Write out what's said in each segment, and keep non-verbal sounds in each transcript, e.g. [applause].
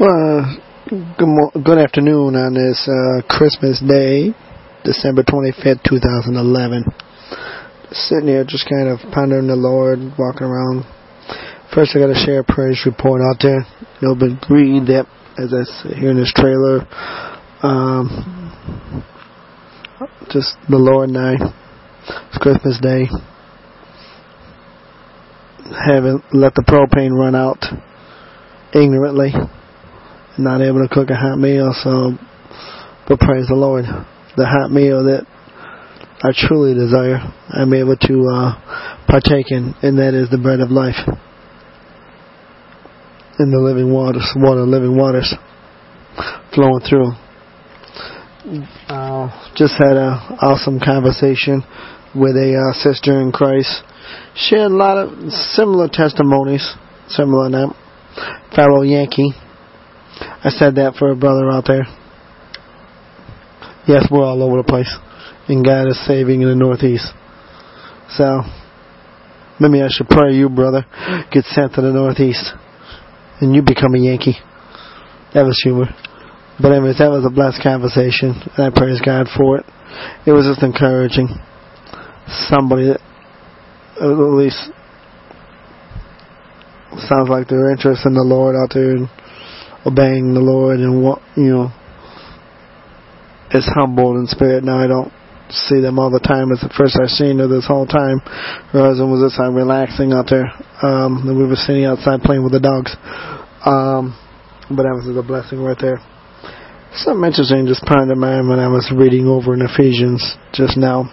Well, good, mo- good afternoon on this uh, Christmas Day, December 25th, 2011. Sitting here just kind of pondering the Lord, walking around. First, I got to share a praise report out there. You'll be read that as I sit here in this trailer. Um, just the Lord and I. It's Christmas Day. Haven't let the propane run out ignorantly not able to cook a hot meal, so but praise the Lord. The hot meal that I truly desire, I'm able to uh, partake in, and that is the bread of life. In the living waters, water, living waters flowing through. Uh, just had a awesome conversation with a uh, sister in Christ. Shared a lot of similar testimonies, similar to that. Fellow Yankee, I said that for a brother out there. Yes, we're all over the place. And God is saving in the Northeast. So, maybe I should pray you, brother, get sent to the Northeast. And you become a Yankee. That was humor. But anyways, that was a blessed conversation. And I praise God for it. It was just encouraging. Somebody that, at least, sounds like they're interested in the Lord out there and obeying the Lord and what you know is humble in spirit. Now I don't see them all the time. It's the first I've seen her this whole time. Her was this time relaxing out there. Um and we were sitting outside playing with the dogs. Um but that was a blessing right there. Something interesting just popped in mind when I was reading over in Ephesians just now.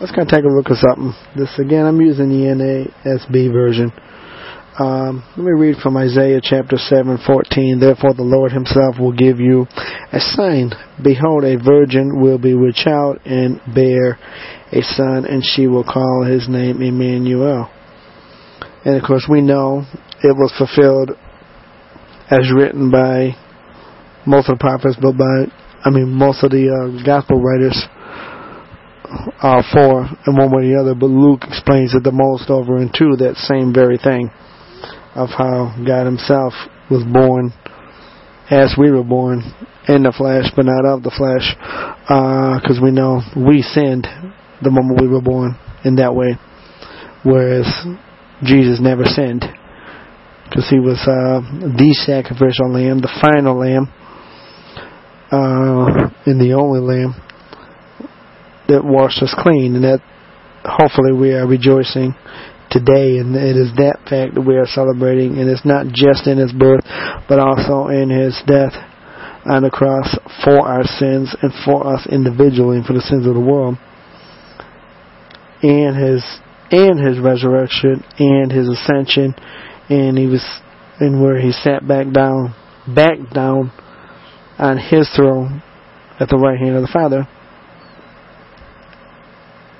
Let's kind of take a look at something. This again, I'm using the NASB version. Um, let me read from Isaiah chapter 7, 14. Therefore the Lord himself will give you a sign. Behold, a virgin will be with child and bear a son, and she will call his name Emmanuel. And of course we know it was fulfilled as written by most of the prophets, but by, I mean, most of the uh, gospel writers are for in one way or the other, but Luke explains it the most over into that same very thing of how God Himself was born as we were born in the flesh, but not of the flesh, because uh, we know we sinned the moment we were born in that way, whereas Jesus never sinned, because He was uh, the sacrificial lamb, the final lamb, uh, and the only lamb that washed us clean, and that hopefully we are rejoicing today, and it is that fact that we are celebrating, and it's not just in his birth, but also in his death on the cross for our sins and for us individually and for the sins of the world, and his and his resurrection and his ascension, and he was and where he sat back down, back down on his throne at the right hand of the Father.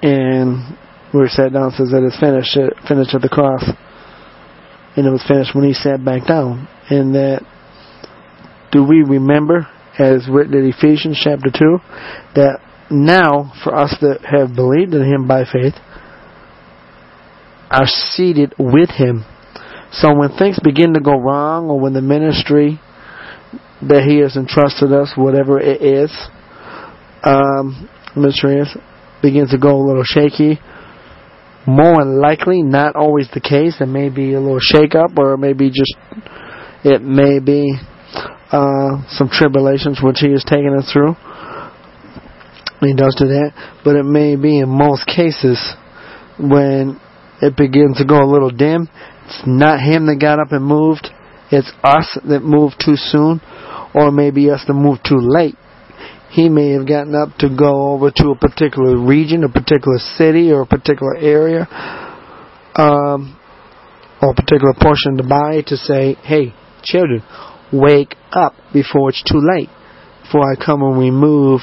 And where he sat down says that it's finished, it finished at the cross. And it was finished when he sat back down. And that, do we remember, as written in Ephesians chapter 2, that now, for us that have believed in him by faith, are seated with him. So when things begin to go wrong, or when the ministry that he has entrusted us, whatever it is, um, ministry is, begins to go a little shaky, more likely not always the case. It may be a little shake up or maybe just it may be uh, some tribulations which he is taking us through. He does do that. But it may be in most cases when it begins to go a little dim. It's not him that got up and moved. It's us that moved too soon. Or maybe us that moved too late he may have gotten up to go over to a particular region, a particular city, or a particular area, um, or a particular portion of the body to say, hey, children, wake up before it's too late, before I come and remove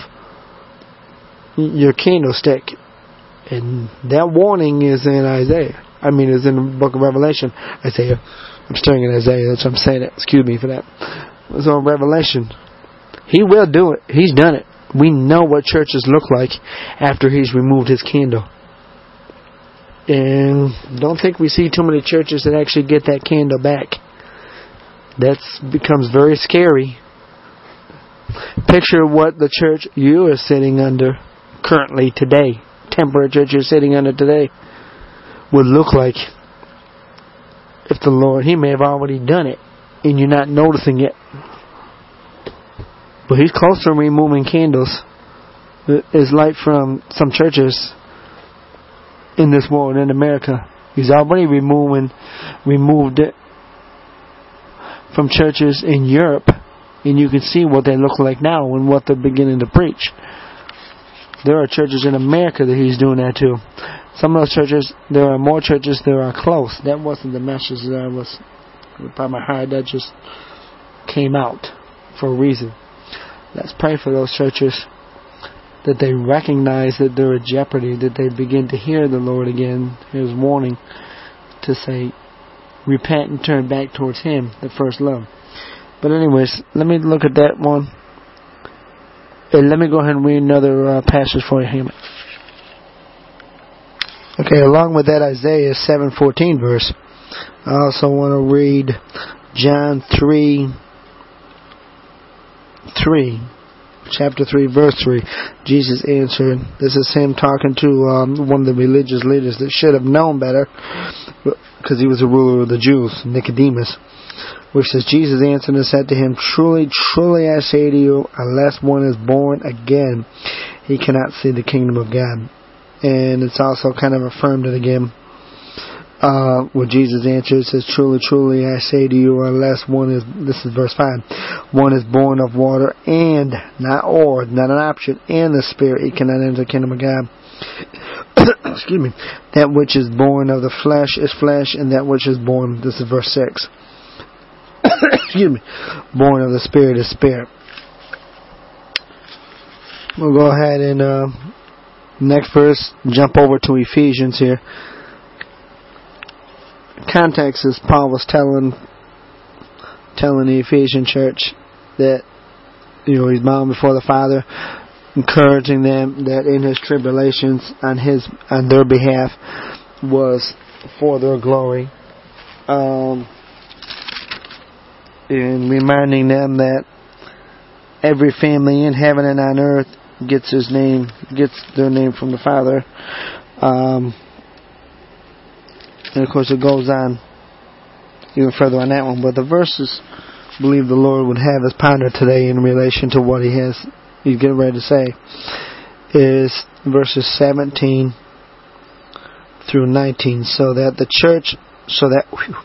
your candlestick. And that warning is in Isaiah. I mean, it's in the book of Revelation. Isaiah. I'm staring at Isaiah. That's what I'm saying. Excuse me for that. It's on Revelation. He will do it. He's done it. We know what churches look like after he's removed his candle. And don't think we see too many churches that actually get that candle back. That becomes very scary. Picture what the church you are sitting under currently today, temporary church you're sitting under today, would look like if the Lord, He may have already done it and you're not noticing it. But He's close to removing candles. It's light from some churches in this world, in America. He's already removing, removed it from churches in Europe, and you can see what they look like now and what they're beginning to preach. There are churches in America that he's doing that too. Some of those churches, there are more churches that are close. That wasn't the message that I was by my heart. That just came out for a reason. Let's pray for those churches that they recognize that they're in jeopardy, that they begin to hear the Lord again, his warning to say, repent and turn back towards him, the first love. But anyways, let me look at that one. And let me go ahead and read another uh, passage for you, Hammond. Okay, along with that Isaiah 7:14 verse, I also want to read John 3 3 chapter 3, verse 3, Jesus answered, this is him talking to um, one of the religious leaders that should have known better, because he was a ruler of the Jews, Nicodemus, which says, Jesus answered and said to him, Truly, truly I say to you, unless one is born again, he cannot see the kingdom of God. And it's also kind of affirmed it again uh, what Jesus answered says, Truly, truly, I say to you, unless one is, this is verse 5, one is born of water and, not or, not an option, and the Spirit, he cannot enter the kingdom of God. [coughs] Excuse me. That which is born of the flesh is flesh, and that which is born, this is verse 6. [coughs] Excuse me. Born of the Spirit is spirit. We'll go ahead and, uh, next verse, jump over to Ephesians here context is Paul was telling telling the Ephesian church that you know he's bound before the Father, encouraging them that in his tribulations on his on their behalf was for their glory, um, and reminding them that every family in heaven and on earth gets his name gets their name from the Father. Um, and of course, it goes on even further on that one. But the verses, believe the Lord would have us ponder today in relation to what He has, He's getting ready to say, is verses 17 through 19. So that the church, so that, whew,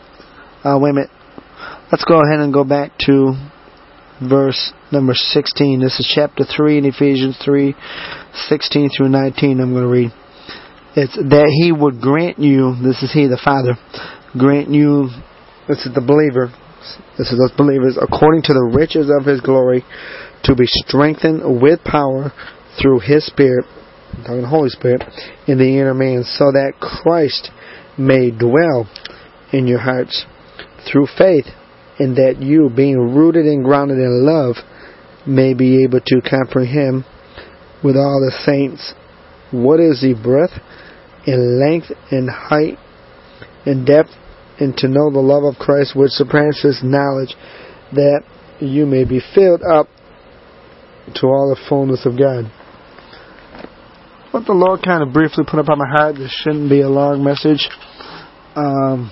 uh, wait a minute. Let's go ahead and go back to verse number 16. This is chapter 3 in Ephesians 3, 16 through 19. I'm going to read. It's that he would grant you, this is he, the Father, grant you, this is the believer, this is those believers, according to the riches of his glory, to be strengthened with power through his Spirit, the Holy Spirit, in the inner man, so that Christ may dwell in your hearts through faith, and that you, being rooted and grounded in love, may be able to comprehend with all the saints what is the breadth in length and height and depth, and to know the love of Christ which surpasses knowledge, that you may be filled up to all the fullness of God. What the Lord kind of briefly put up on my heart, this shouldn't be a long message, um,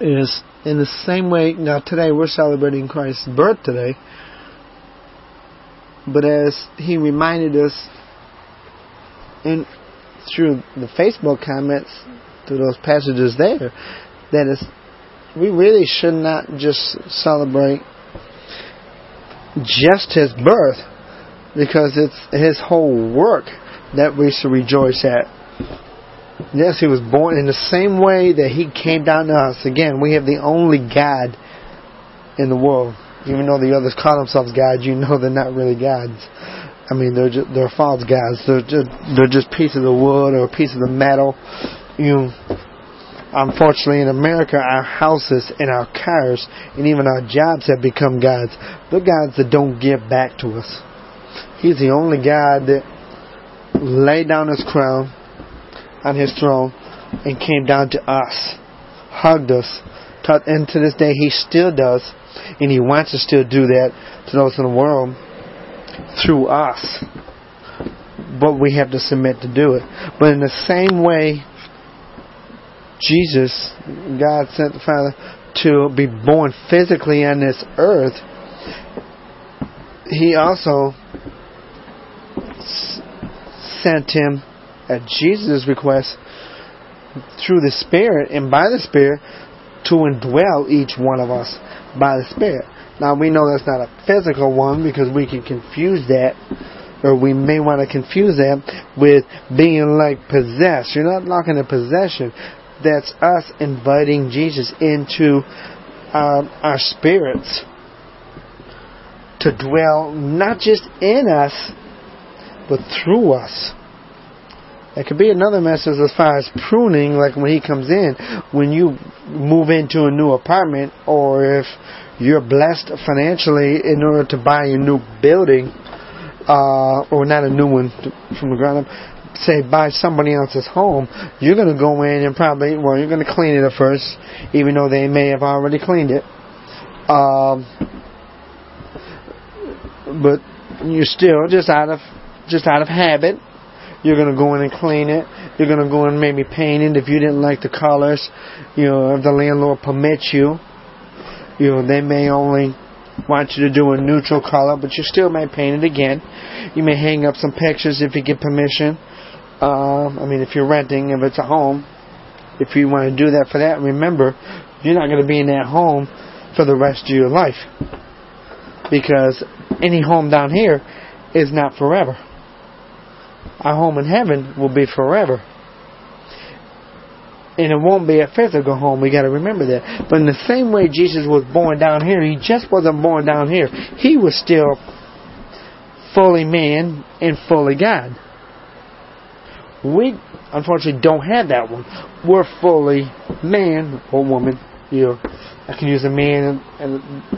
is in the same way, now today we're celebrating Christ's birth today, but as He reminded us in through the Facebook comments, through those passages there, that is, we really should not just celebrate just his birth, because it's his whole work that we should rejoice at. Yes, he was born in the same way that he came down to us. Again, we have the only God in the world. Even though the others call themselves gods, you know they're not really gods. I mean, they're just, they're false gods. They're just they're just pieces of wood or pieces of metal. You, unfortunately, in America, our houses and our cars and even our jobs have become gods. They're gods that don't give back to us. He's the only God that laid down his crown on his throne and came down to us, hugged us, taught, And to this day, He still does, and He wants to still do that to those in the world through us. But we have to submit to do it. But in the same way, Jesus, God sent the Father to be born physically on this earth, He also sent Him at Jesus' request through the Spirit and by the Spirit to indwell each one of us by the Spirit. Now we know that's not a physical one because we can confuse that, or we may want to confuse that with being like possessed. You're not looking at possession. That's us inviting Jesus into um, our spirits to dwell not just in us, but through us. It could be another message as far as pruning, like when he comes in, when you move into a new apartment, or if you're blessed financially in order to buy a new building, uh, or not a new one from the ground up, say buy somebody else's home, you're going to go in and probably, well, you're going to clean it at first, even though they may have already cleaned it. Um, but you're still just out of just out of habit you're to go in and clean it. You're to go in and maybe paint it if you didn't like the colors. You know, if the landlord permits you, you know, they may only want you to do a neutral color, but you still may paint it again. You may hang up some pictures if you get permission. Uh, I mean, if you're renting, if it's a home, if you want to do that for that, remember, you're not going to be in that home for the rest of your life. Because any home down here is not forever our home in heaven will be forever. And it won't be a physical home. We got to remember that. But in the same way Jesus was born down here, he just wasn't born down here. He was still fully man and fully God. We unfortunately don't have that one. We're fully man or woman. You know, I can use a man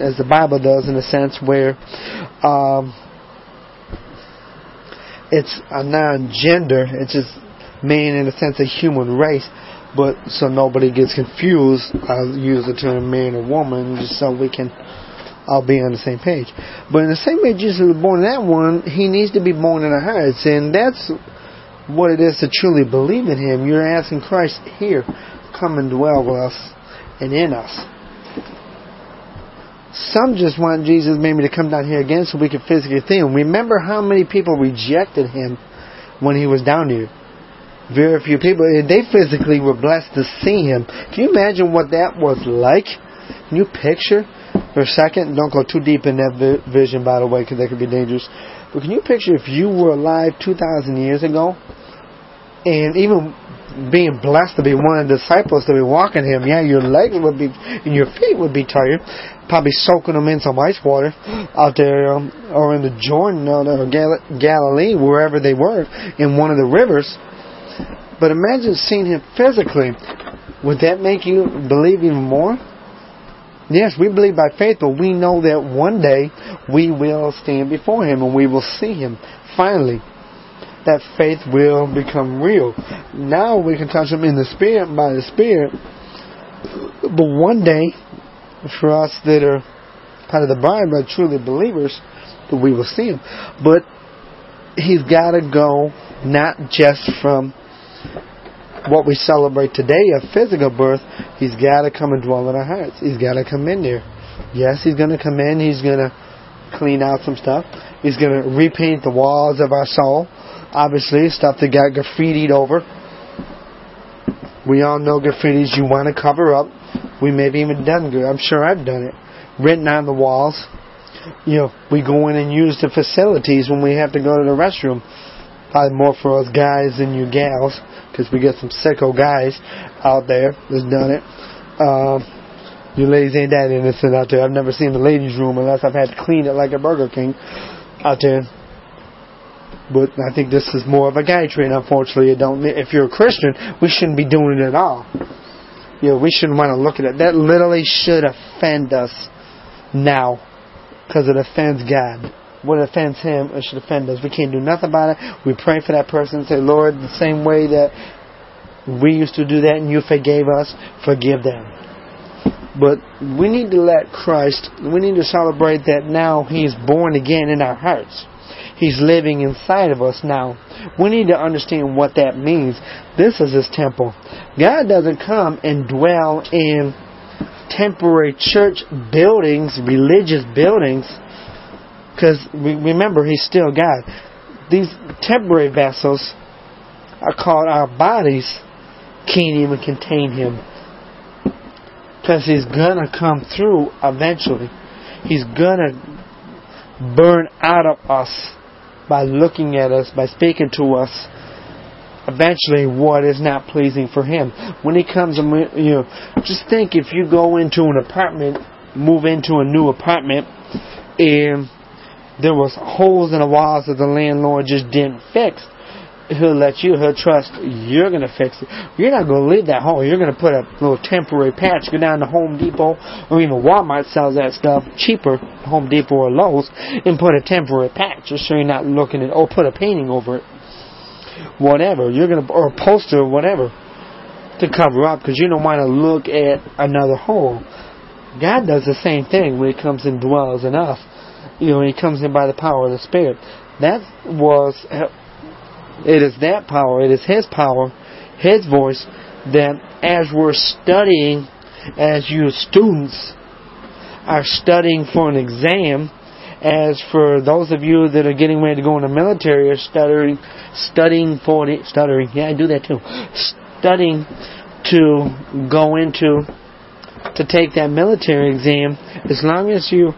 as the Bible does in a sense where um, it's a non-gender. It's just man in a sense a human race. But so nobody gets confused, I'll use the term man or woman just so we can all be on the same page. But in the same way Jesus was born in that one, he needs to be born in our hearts, and that's what it is to truly believe in him. You're asking Christ here, come and dwell with us and in us. Some just want Jesus maybe to come down here again so we can physically see him. Remember how many people rejected him when he was down here. Very few people. They physically were blessed to see him. Can you imagine what that was like? Can you picture for a second? Don't go too deep in that vision, by the way, because that could be dangerous. But can you picture if you were alive 2,000 years ago, and even being blessed to be one of the disciples to be walking him, yeah, your legs would be and your feet would be tired, probably soaking them in some ice water out there, um, or in the Jordan or Gal- Galilee, wherever they were, in one of the rivers. But imagine seeing him physically. Would that make you believe even more? Yes, we believe by faith, but we know that one day we will stand before him and we will see him finally that faith will become real. Now we can touch him in the Spirit by the Spirit. But one day, for us that are part of the bride, but truly believers, we will see him. But he's got to go not just from what we celebrate today, a physical birth. He's got to come and dwell in our hearts. He's got to come in there. Yes, he's going to come in. He's going to clean out some stuff. He's going to repaint the walls of our soul obviously, stuff that got graffitied over. We all know graffitis you want to cover up. We may have even done good. I'm sure I've done it. Written on the walls. You know, we go in and use the facilities when we have to go to the restroom. Probably more for us guys than you gals, because we got some sicko guys out there that's done it. Um, you ladies ain't that innocent out there. I've never seen the ladies' room unless I've had to clean it like a Burger King out there. But I think this is more of a guy trade. Unfortunately, don't. If you're a Christian, we shouldn't be doing it at all. Know, we shouldn't want to look at it. That literally should offend us now, because it offends God. What offends Him, it should offend us. We can't do nothing about it. We pray for that person and say, Lord, the same way that we used to do that and you forgave us, forgive them. But we need to let Christ, we need to celebrate that now He's born again in our hearts. He's living inside of us now. We need to understand what that means. This is His temple. God doesn't come and dwell in temporary church buildings, religious buildings, because remember, He's still God. These temporary vessels are called our bodies, can't even contain Him. Because He's gonna come through eventually. He's gonna burn out of us by looking at us, by speaking to us, eventually what is not pleasing for him. When he comes, you know, just think if you go into an apartment, move into a new apartment, and there was holes in the walls that the landlord just didn't fix he'll let you, he'll trust you're to fix it. You're not to leave that hole. You're to put a little temporary patch, go down to Home Depot, or even Walmart sells that stuff cheaper, Home Depot or Lowe's, and put a temporary patch just so you're not looking at, or put a painting over it. Whatever. You're to, or a poster or whatever to cover up because you don't want to look at another hole. God does the same thing when He comes and dwells in us. You know, He comes in by the power of the Spirit. That was it is that power, it is His power, His voice, that as we're studying, as you students are studying for an exam, as for those of you that are getting ready to go in the military, are studying, studying for the, stuttering, yeah, I do that too, studying to go into, to take that military exam, as long as you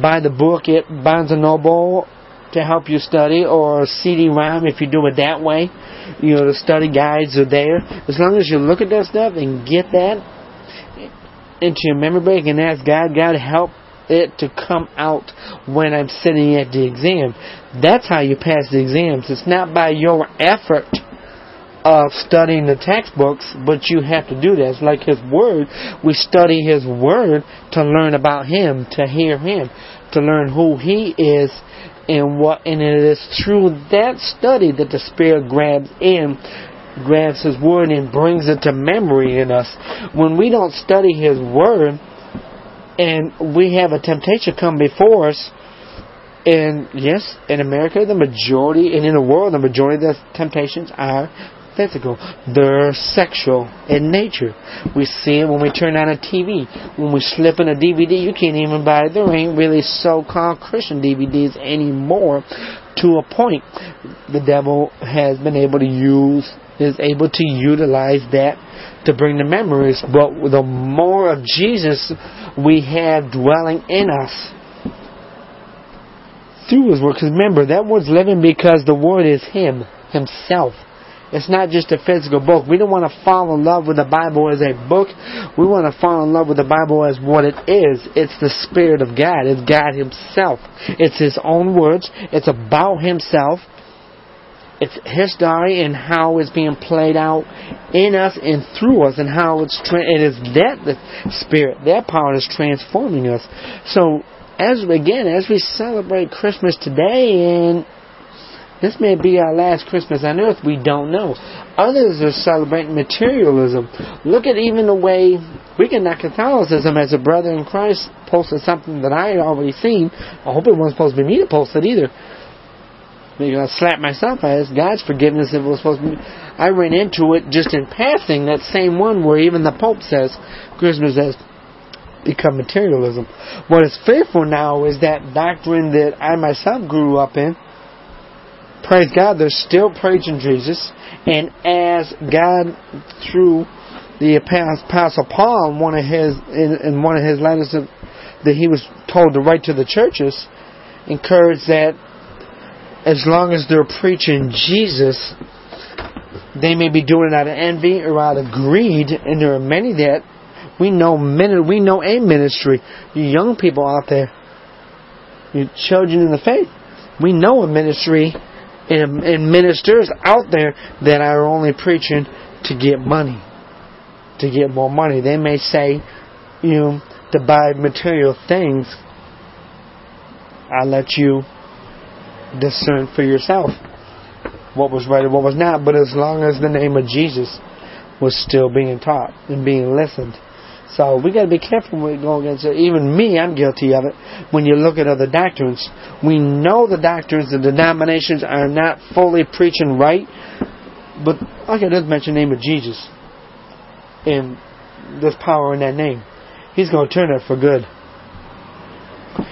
buy the book at Barnes & Noble to help you study, or CD-ROM if you do it that way. You know, the study guides are there. As long as you look at that stuff and get that into your memory bank and ask God, God, help it to come out when I'm sitting at the exam. That's how you pass the exams. It's not by your effort of studying the textbooks, but you have to do that. It's like His Word. We study His Word to learn about Him, to hear Him, to learn who He is and what and it is through that study that the Spirit grabs in grabs his word and brings it to memory in us. When we don't study his word and we have a temptation come before us, and yes, in America, the majority, and in the world, the majority of the temptations are physical. They're sexual in nature. We see it when we turn on a TV. When we slip in a DVD, you can't even buy it. There ain't really so-called Christian DVDs anymore to a point. The devil has been able to use, is able to utilize that to bring the memories. But the more of Jesus we have dwelling in us, through His Word. Because remember, that Word's living because the Word is Him, Himself. It's not just a physical book. We don't want to fall in love with the Bible as a book. We want to fall in love with the Bible as what it is. It's the Spirit of God. It's God Himself. It's His own words. It's about Himself. It's His story and how it's being played out in us and through us and how it's tra- it is that the Spirit, that power is transforming us. So as again, as we celebrate Christmas today and this may be our last Christmas on earth. We don't know. Others are celebrating materialism. Look at even the way we can Weekend Catholicism, as a brother in Christ, posted something that I had already seen. I hope it wasn't supposed to be me to post it either. Maybe I slapped myself. I asked God's forgiveness if it was supposed to be. I ran into it just in passing. That same one where even the Pope says Christmas has become materialism. What is fearful now is that doctrine that I myself grew up in praise God, they're still praising Jesus. And as God, through the Apostle Paul, one of his in, in one of his letters that, that he was told to write to the churches, encouraged that as long as they're preaching Jesus, they may be doing it out of envy or out of greed, and there are many that we know. We know a ministry. You young people out there, you children in the faith, we know a ministry and, and ministers out there that are only preaching to get money, to get more money. They may say, you know, to buy material things. I let you discern for yourself what was right and what was not. But as long as the name of Jesus was still being taught and being listened. So we got to be careful when we go against it. Even me, I'm guilty of it. When you look at other doctrines, we know the doctrines, the denominations are not fully preaching right. But I just mentioned, the name of Jesus, and there's power in that name. He's going to turn it for good.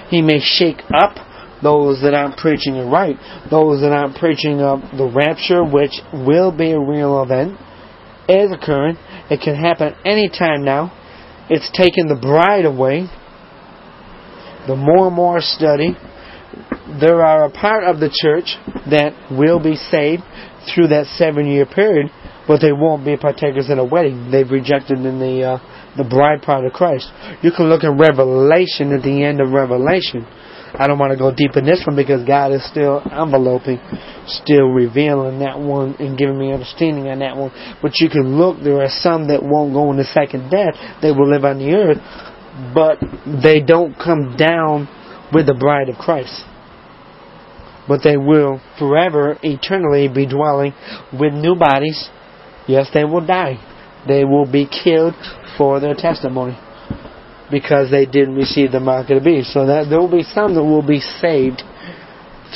He may shake up those that aren't preaching it right, those that aren't preaching of the rapture, which will be a real event, is occurring. It can happen any time now. It's taken the bride away. The more and more study, there are a part of the church that will be saved through that seven year period, but they won't be partakers in a wedding. They've rejected in the uh, the bride part of Christ. You can look at Revelation at the end of Revelation. I don't want to go deep in this one because God is still enveloping, still revealing that one and giving me understanding on that one. But you can look, there are some that won't go in the second death. They will live on the earth, but they don't come down with the bride of Christ. But they will forever, eternally be dwelling with new bodies. Yes, they will die. They will be killed for their testimony because they didn't receive the mark of the beast. So that there will be some that will be saved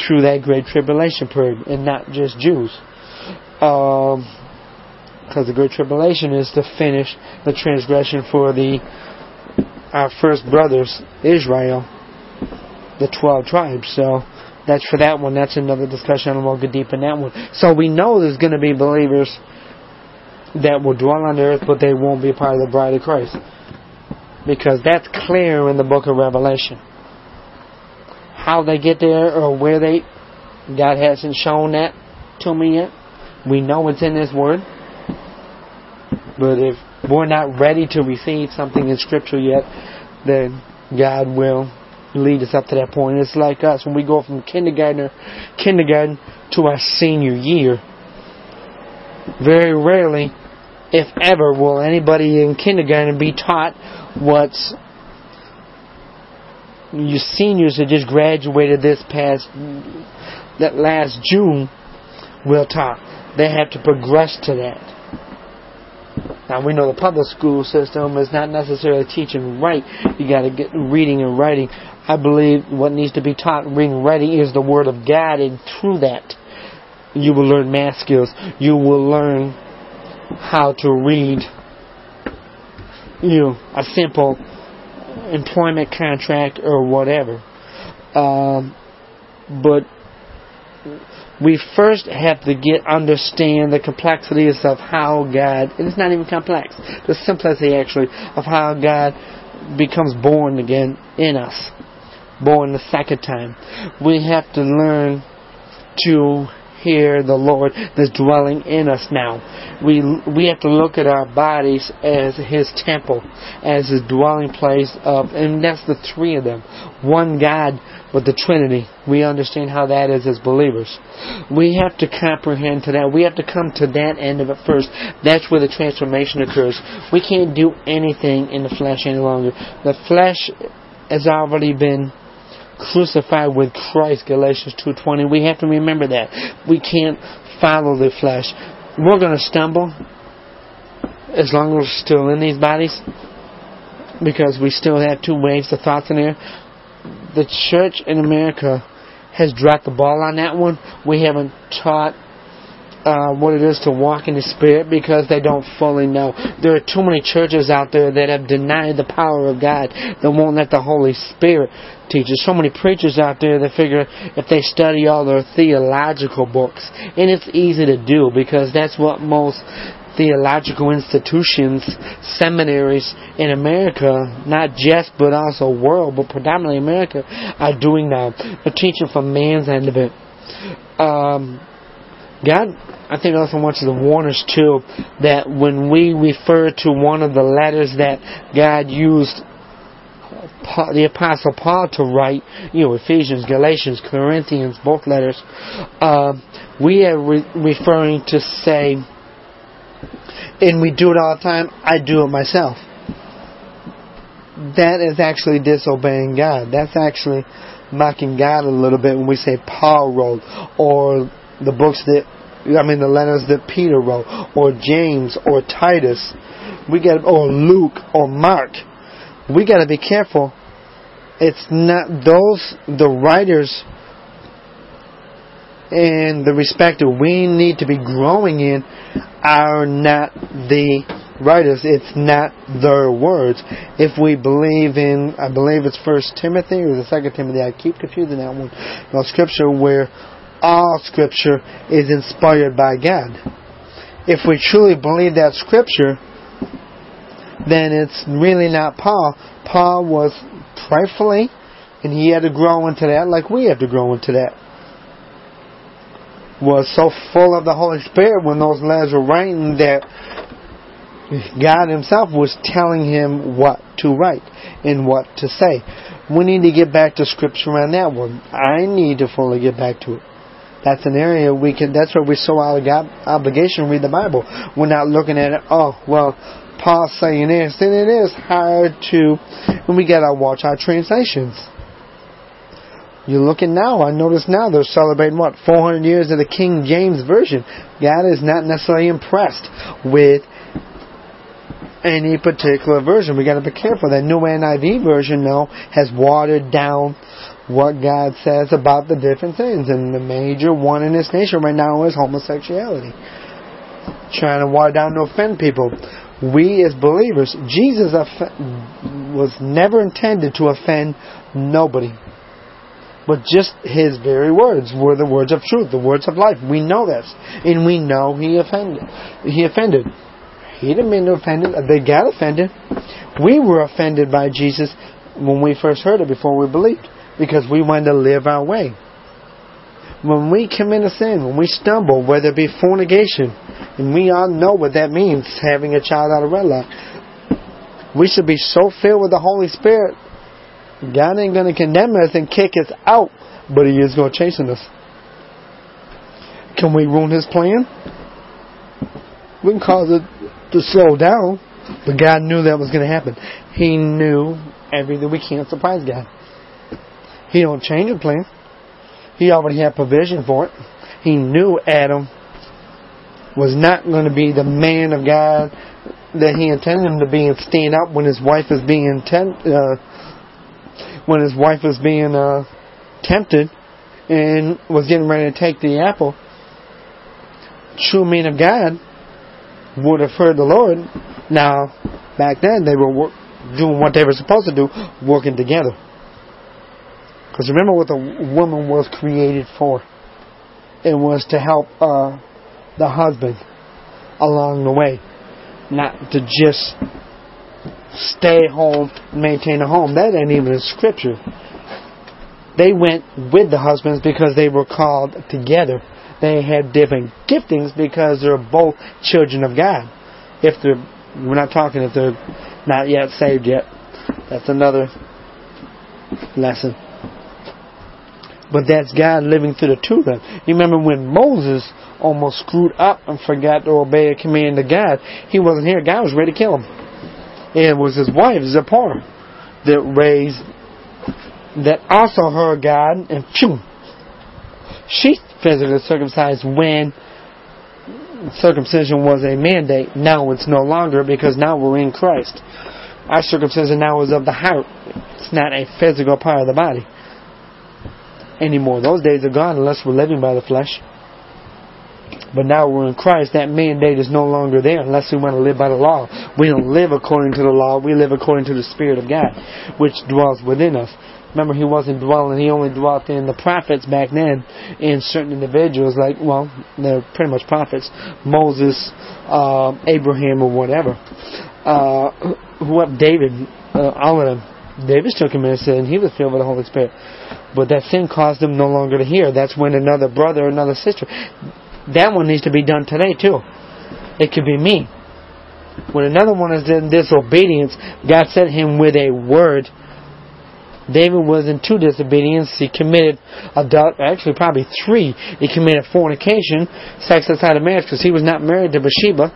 through that great tribulation period, and not just Jews. Because um, the great tribulation is to finish the transgression for the our first brothers, Israel, the twelve tribes. So that's for that one. That's another discussion. I won't go deep in that one. So we know there's going to be believers that will dwell on the earth, but they won't be part of the bride of Christ. Because that's clear in the book of Revelation. How they get there or where they, God hasn't shown that to me yet. We know it's in His Word. But if we're not ready to receive something in Scripture yet, then God will lead us up to that point. It's like us when we go from kindergarten, kindergarten to our senior year. Very rarely if ever, will anybody in kindergarten be taught what's you seniors that just graduated this past that last June will taught. They have to progress to that. Now we know the public school system is not necessarily teaching right. You got to get reading and writing. I believe what needs to be taught reading and writing is the Word of God, and through that, you will learn math skills. You will learn how to read you know, a simple employment contract or whatever. Um, but we first have to get understand the complexities of how God it's not even complex, the simplicity actually of how God becomes born again in us. Born the second time. We have to learn to hear the Lord that's dwelling in us now. We we have to look at our bodies as His temple, as His dwelling place of, and that's the three of them, one God with the Trinity. We understand how that is as believers. We have to comprehend to that. We have to come to that end of it first. That's where the transformation occurs. We can't do anything in the flesh any longer. The flesh has already been crucified with Christ, Galatians 2.20. We have to remember that. We can't follow the flesh. We're going to stumble as long as we're still in these bodies because we still have two waves of thoughts in there. The church in America has dropped the ball on that one. We haven't taught uh, what it is to walk in the Spirit because they don't fully know. There are too many churches out there that have denied the power of God that won't let the Holy Spirit teach. There's so many preachers out there that figure if they study all their theological books, and it's easy to do because that's what most theological institutions, seminaries in America, not just but also world, but predominantly America, are doing now. They're teaching from man's end of it. Um, God, I think also wants to warn us too that when we refer to one of the letters that God used the Apostle Paul to write, you know, Ephesians, Galatians, Corinthians, both letters, uh, we are re- referring to say, and we do it all the time, I do it myself. That is actually disobeying God. That's actually mocking God a little bit when we say Paul wrote, or the books that I mean the letters that Peter wrote, or James, or Titus, we get or Luke or Mark. We got to be careful. It's not those the writers and the respective we need to be growing in are not the writers. It's not their words. If we believe in, I believe it's First Timothy or the Second Timothy. I keep confusing that one. No scripture where all scripture is inspired by God. If we truly believe that scripture, then it's really not Paul. Paul was prayerfully, and he had to grow into that like we have to grow into that was so full of the Holy Spirit when those letters were written that God Himself was telling him what to write and what to say. We need to get back to Scripture on that one. I need to fully get back to it. That's an area we can. That's where we so out of obligation to read the Bible. We're not looking at it. Oh well, Paul's saying this, and it is hard to. When we gotta watch our translations. You're looking now, I notice now they're celebrating what? 400 years of the King James Version. God is not necessarily impressed with any particular version. We got to be careful. That new NIV version now has watered down what God says about the different things, and the major one in this nation right now is homosexuality. Trying to water down to offend people. We as believers, Jesus was never intended to offend nobody. But just his very words were the words of truth, the words of life. We know this. And we know he offended. He offended. He didn't mean to offend. They got offended. We were offended by Jesus when we first heard it before we believed. Because we wanted to live our way. When we commit a sin, when we stumble, whether it be fornication, and we all know what that means, having a child out of wedlock, we should be so filled with the Holy Spirit God ain't going to condemn us and kick us out, but He is going to chasten us. Can we ruin His plan? We can cause it to slow down, but God knew that was going to happen. He knew everything. We can't surprise God. He don't change the plan. He already had provision for it. He knew Adam was not going to be the man of God that he intended him to be and stand up when his wife is being intent, uh, when his wife was being uh, tempted and was getting ready to take the apple, true men of God would have heard the Lord. Now, back then they were work, doing what they were supposed to do, working together. Because remember what the woman was created for. It was to help uh, the husband along the way, not to just stay home, maintain a home. That ain't even in scripture. They went with the husbands because they were called together. They had different giftings because they're both children of God. If they're, we're not talking if they're not yet saved yet. That's another lesson. But that's God living through the two of them. You remember when Moses almost screwed up and forgot to obey a command of God? He wasn't here. God was ready to kill him And it was his wife Zipporah that raised that also heard God and phew, she physically circumcised when circumcision was a mandate. Now it's no longer because now we're in Christ. Our circumcision now is of the heart. It's not a physical part of the body anymore. Those days are gone unless we're living by the flesh. But now we're in Christ, that mandate is no longer there unless we want to live by the law. We don't live according to the law, we live according to the Spirit of God, which dwells within us. Remember, he wasn't dwelling, he only dwelt in the prophets back then, in certain individuals, like, well, they're pretty much prophets, Moses, uh, Abraham, or whatever. Uh, whoever, David, uh, all of them. David took him and said, and he was filled with the Holy Spirit. But that sin caused him no longer to hear. That's when another brother, another sister, that one needs to be done today too. It could be me. When another one is in disobedience, God sent him with a word. David was in two disobedience. He committed adult, actually probably three. He committed fornication, sex outside of marriage, because he was not married to Bathsheba.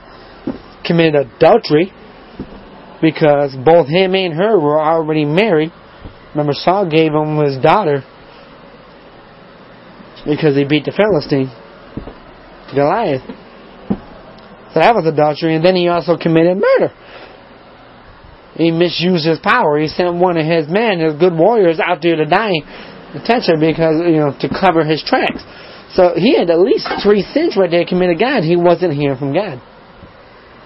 Committed adultery because both him and her were already married. Remember, Saul gave him his daughter because he beat the Philistine. Goliath. So that was adultery, and then he also committed murder. He misused his power. He sent one of his men, his good warriors, out there to die attention because you know to cover his tracks. So he had at least three sins right there committed God. He wasn't hearing from God.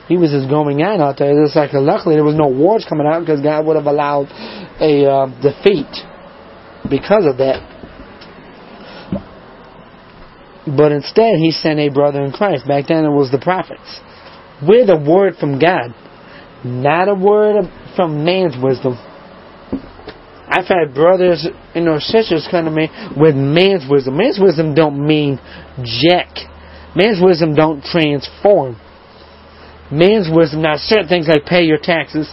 He was just going on out there. It's like luckily there was no wars coming out because God would have allowed a uh, defeat because of that. But instead, he sent a brother in Christ. Back then, it was the prophets with a word from God, not a word from man's wisdom. I've had brothers and or sisters come to me with man's wisdom. Man's wisdom don't mean jack. Man's wisdom don't transform. Man's wisdom, now certain things like pay your taxes.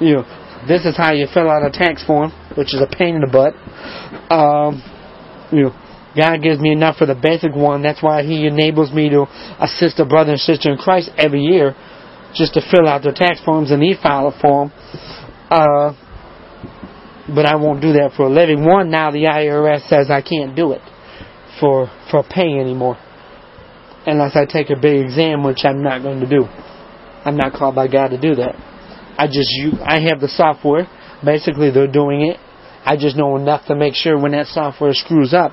You know, this is how you fill out a tax form, which is a pain in the butt. Um, you know, God gives me enough for the basic one. That's why He enables me to assist a brother and sister in Christ every year, just to fill out their tax forms and e-file a form. Uh, but I won't do that for a living. One, now the IRS says I can't do it for for pay anymore, unless I take a big exam, which I'm not going to do. I'm not called by God to do that. I just use, I have the software. Basically, they're doing it. I just know enough to make sure when that software screws up,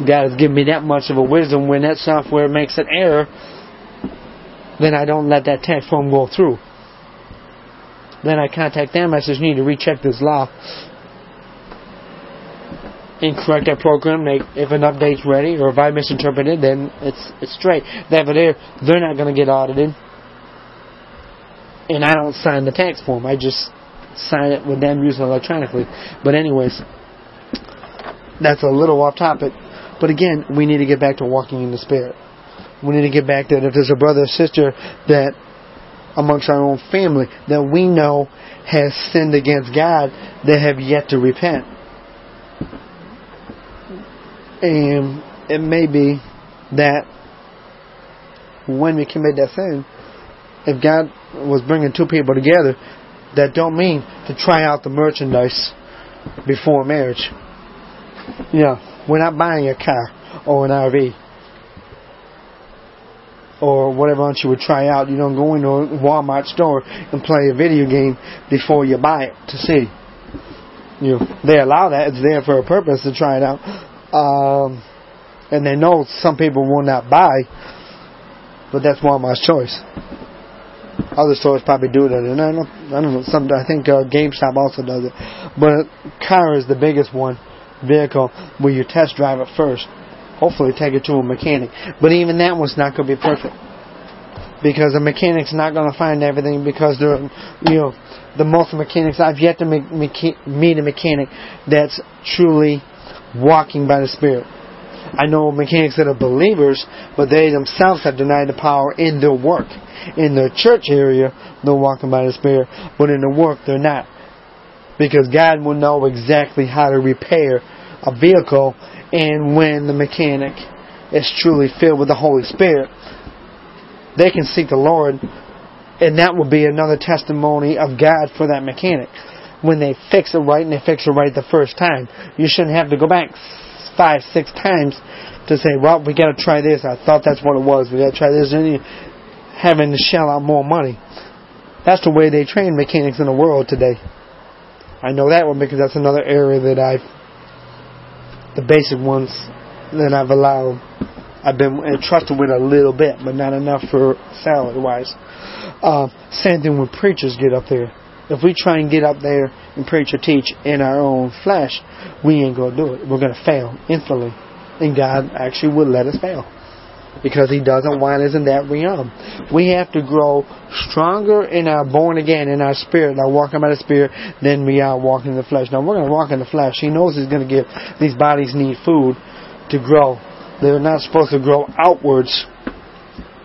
God has given me that much of a wisdom when that software makes an error, then I don't let that tax form go through. Then I contact them. I says, you need to recheck this law and correct that program. They, if an update's ready, or if I misinterpreted, then it's it's straight. That they're they're not going to get audited, and I don't sign the tax form. I just sign it with them using electronically. But anyways, that's a little off topic. But again, we need to get back to walking in the Spirit. We need to get back to that if there's a brother or sister that amongst our own family that we know has sinned against God that have yet to repent. And it may be that when we commit that sin, if God was bringing two people together, that don't mean to try out the merchandise before marriage. Yeah, we're not buying a car or an RV or whatever else you would try out. You don't go into a Walmart store and play a video game before you buy it to see. You know, they allow that. It's there for a purpose to try it out. Um, and they know some people will not buy, but that's Walmart's choice. Other stores probably do it, and I don't, I don't know. Some I think uh, GameStop also does it, but car is the biggest one vehicle where you test drive it first hopefully take it to a mechanic. But even that one's not going to be perfect because the mechanic's not going to find everything because they're, you know, the most mechanics I've yet to meet a mechanic that's truly walking by the Spirit. I know mechanics that are believers, but they themselves have denied the power in their work. In their church area, they're walking by the Spirit, but in the work, they're not. Because God will know exactly how to repair a vehicle and when the mechanic is truly filled with the Holy Spirit, they can seek the Lord, and that will be another testimony of God for that mechanic. When they fix it right and they fix it right the first time, you shouldn't have to go back five, six times to say, well, we got to try this. I thought that's what it was. We got to try this. And having to shell out more money. That's the way they train mechanics in the world today. I know that one because that's another area that I've the basic ones that I've allowed. I've been entrusted with a little bit, but not enough for salary wise. Uh, same thing when preachers get up there. If we try and get up there and preach or teach in our own flesh, we ain't gonna do it. We're gonna fail instantly, and God actually will let us fail because He doesn't want us in that realm. We have to grow stronger in our born again, in our spirit, our walking by the Spirit, than we are walking in the flesh. Now, we're going to walk in the flesh. He knows He's going to give, these bodies need food to grow. They're not supposed to grow outwards.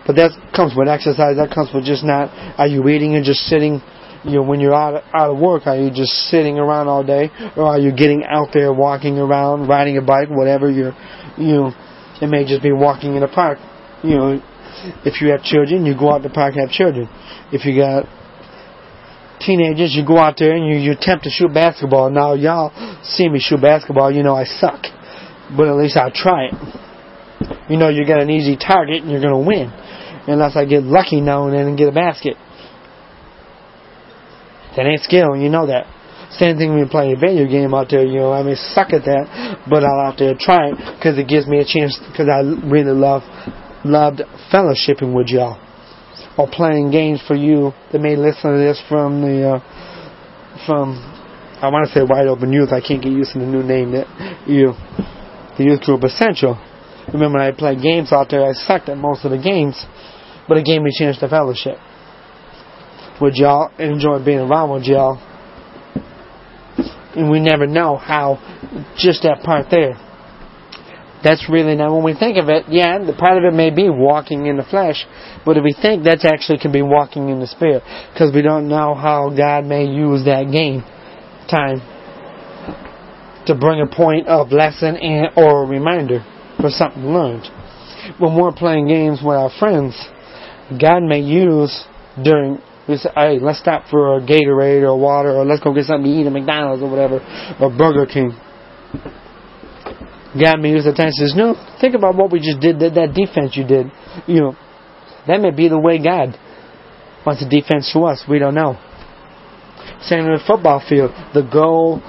But that comes with exercise. That comes with just not, are you eating and just sitting you know, when you're out out of work, are you just sitting around all day, or are you getting out there, walking around, riding a bike, whatever you're, you know, it may just be walking in a park. You know, if you have children, you go out to the park and have children. If you got teenagers, you go out there and you, you attempt to shoot basketball. Now, y'all see me shoot basketball, you know I suck. but at least I'll try it. You know, you got an easy target and you're to win. Unless I get lucky now and then and get a basket. That ain't skill, you know that. Same thing when you play a video game out there, you know, I may suck at that, but I'll out there try it because it gives me a chance, because I really love, loved fellowshipping with y'all. Or playing games for you that may listen to this from the, uh, from, I want to say Wide Open Youth, I can't get used to the new name that you, the youth group Essential. Remember I played games out there, I sucked at most of the games, but it gave me a chance to fellowship with y'all enjoy being around with y'all and we never know how just that part there. That's really now when we think of it, yeah, the part of it may be walking in the flesh, but if we think that's actually can be walking in the spirit, because we don't know how God may use that game time to bring a point of lesson and or a reminder for something learned. When we're playing games with our friends, God may use during we say, hey, let's stop for a Gatorade or water, or let's go get something to eat at McDonald's or whatever, or Burger King. God may use the says, no, think about what we just did, that, that defense you did. You know, that may be the way God wants a defense to us. We don't know. Same with football field. The goal,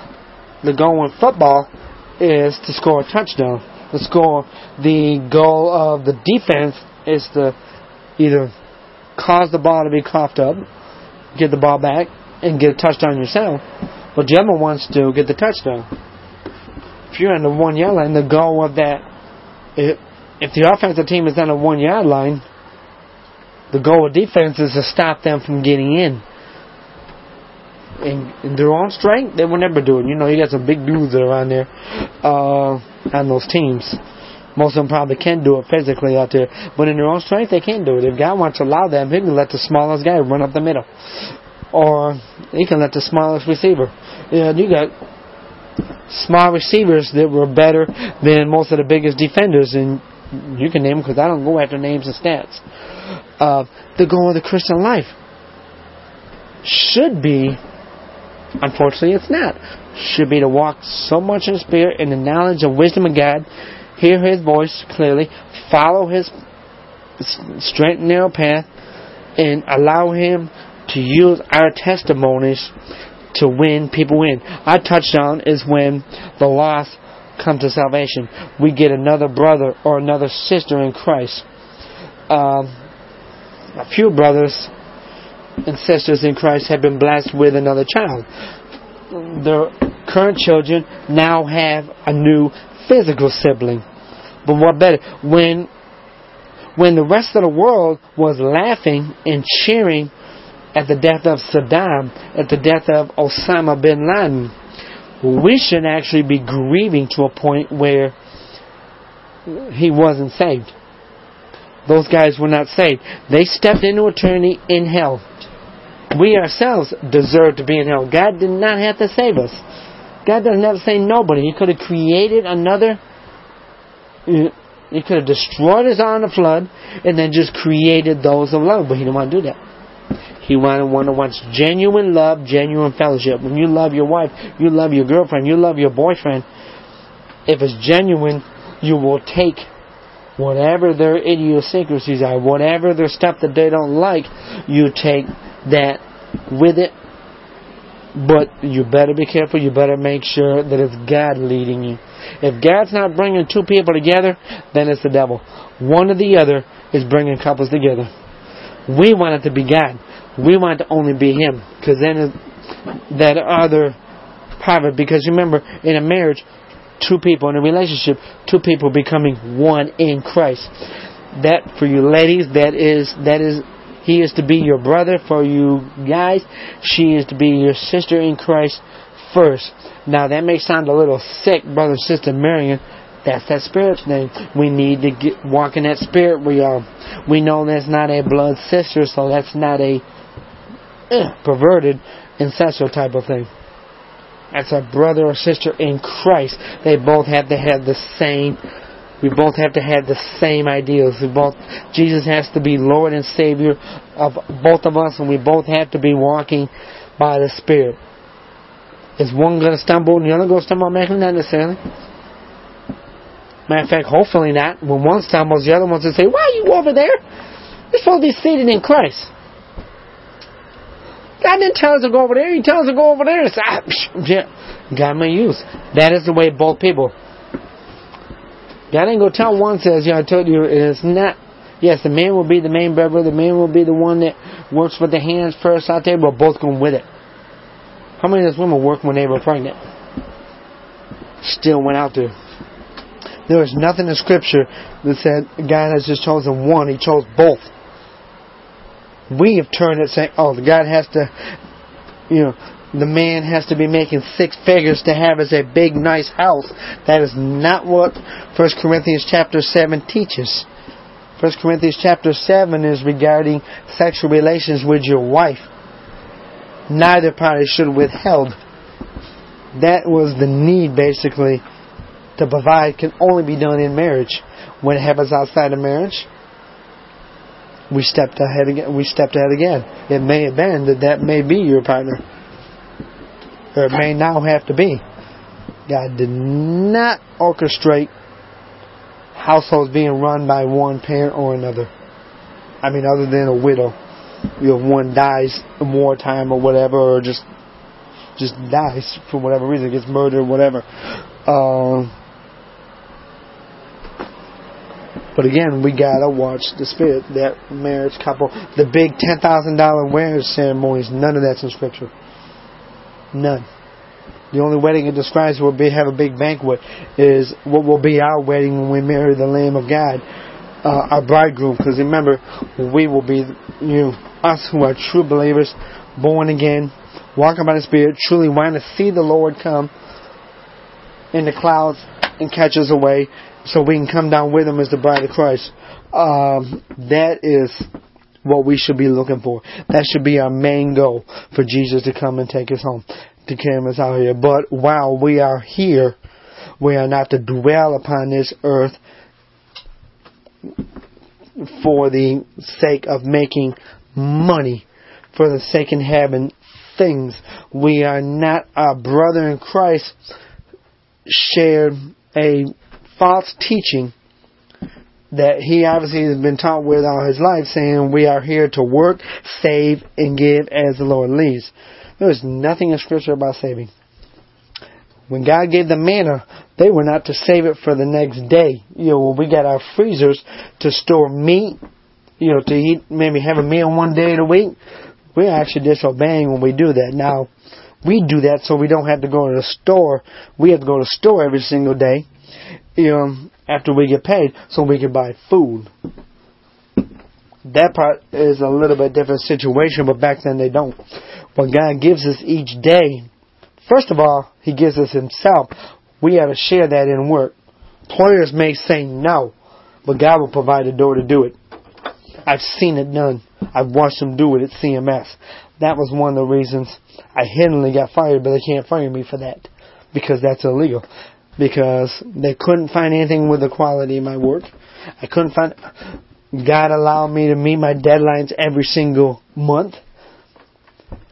the goal in football is to score a touchdown. The score, the goal of the defense is to either cause the ball to be coughed up, get the ball back, and get a touchdown yourself. But other wants to get the touchdown. If you're on the one yard line, the goal of that, if, if the offensive team is on the one yard line, the goal of defense is to stop them from getting in. In, in their own strength, they will never do it. You know, you got some big dudes that are on there, uh, on those teams. Most of them probably can do it physically out there, but in their own strength, they can't do it. If God wants to allow them, He can let the smallest guy run up the middle, or He can let the smallest receiver. Yeah, you got small receivers that were better than most of the biggest defenders, and you can name them because I don't go after names and stats. Uh, the goal of the Christian life should be, unfortunately, it's not. Should be to walk so much in the Spirit in the knowledge and wisdom of God hear his voice clearly, follow his straight and narrow path, and allow him to use our testimonies to win people in. Our touchdown is when the lost come to salvation. We get another brother or another sister in Christ. Um, a few brothers and sisters in Christ have been blessed with another child. Their current children now have a new physical sibling. But what better? When when the rest of the world was laughing and cheering at the death of Saddam, at the death of Osama bin Laden, we should actually be grieving to a point where he wasn't saved. Those guys were not saved. They stepped into eternity in hell. We ourselves deserve to be in hell. God did not have to save us. God doesn't have to say nobody. He could have created another. He could have destroyed us on the flood and then just created those of love, but he didn't want to do that. He wanted one that wants genuine love, genuine fellowship. When you love your wife, you love your girlfriend, you love your boyfriend. If it's genuine, you will take whatever their idiosyncrasies are, whatever their stuff that they don't like, you take that with it but you better be careful. You better make sure that it's God leading you. If God's not bringing two people together, then it's the devil. One or the other is bringing couples together. We want it to be God. We want it to only be Him. Because then that other private. Because remember, in a marriage, two people in a relationship, two people becoming one in Christ. That for you ladies, that is that is he is to be your brother for you guys. She is to be your sister in Christ first. Now that may sound a little sick, brother sister marrying. That's that spirit name. We need to get, walk in that spirit we are. We know that's not a blood sister, so that's not a uh, perverted incestual type of thing. That's a brother or sister in Christ. They both have to have the same we both have to have the same ideals. We both Jesus has to be Lord and Savior of both of us, and we both have to be walking by the Spirit. Is one going to stumble and the other going to stumble? Maybe not necessarily. Matter of fact, hopefully not. When one stumbles, the other ones going to say, Why are you over there? You're supposed to be seated in Christ. God didn't tell us to go over there. He tells us to go over there. It's, ah, [laughs] yeah. God may use. That is the way both people. God didn't go tell one says, yeah, I told you, it's not. Yes, the man will be the main breadwinner. The man will be the one that works with the hands first out there, but both going with it. How many of those women worked when they were pregnant? Still went out there. There is nothing in Scripture that said God has just chosen one. He chose both. We have turned it saying, oh, God has to, you know, the man has to be making six figures to have as a big, nice house. That is not what 1 Corinthians chapter 7 teaches. 1 Corinthians chapter 7 is regarding sexual relations with your wife. Neither party should withheld. That was the need, basically, to provide can only be done in marriage. When it happens outside of marriage, we stepped ahead again. We stepped ahead again. It may have been that that may be your partner, or it may now have to be. God did not orchestrate households being run by one parent or another. I mean, other than a widow, you know, one dies in wartime or whatever, or just just dies for whatever reason, gets murdered, whatever. Um, but again, we gotta watch the spirit. That marriage couple, the big ten thousand dollar marriage ceremonies, none of that's in scripture. None. The only wedding it describes will be have a big banquet is what will be our wedding when we marry the Lamb of God, uh, our bridegroom. Because remember, we will be you know, us who are true believers, born again, walking by the Spirit, truly wanting to see the Lord come in the clouds and catch us away, so we can come down with Him as the bride of Christ. Um, that is what we should be looking for. That should be our main goal for Jesus to come and take us home to carry us out here. But while we are here, we are not to dwell upon this earth for the sake of making money, for the sake of having things. We are not our brother in Christ shared a false teaching that he obviously has been taught with all his life, saying we are here to work, save, and give as the Lord leads. There is nothing in Scripture about saving. When God gave the manna, they were not to save it for the next day. You know, when we got our freezers to store meat, you know, to eat, maybe have a meal one day of the week, we're actually disobeying when we do that. Now, we do that so we don't have to go to the store. We have to go to the store every single day, you know, after we get paid, so we can buy food. That part is a little bit different situation, but back then they don't. What God gives us each day, first of all, He gives us Himself. We have to share that in work. Employers may say no, but God will provide a door to do it. I've seen it done. I've watched them do it at CMS. That was one of the reasons I hiddenly got fired, but they can't fire me for that because that's illegal. Because they couldn't find anything with the quality of my work. I couldn't find. God allowed me to meet my deadlines every single month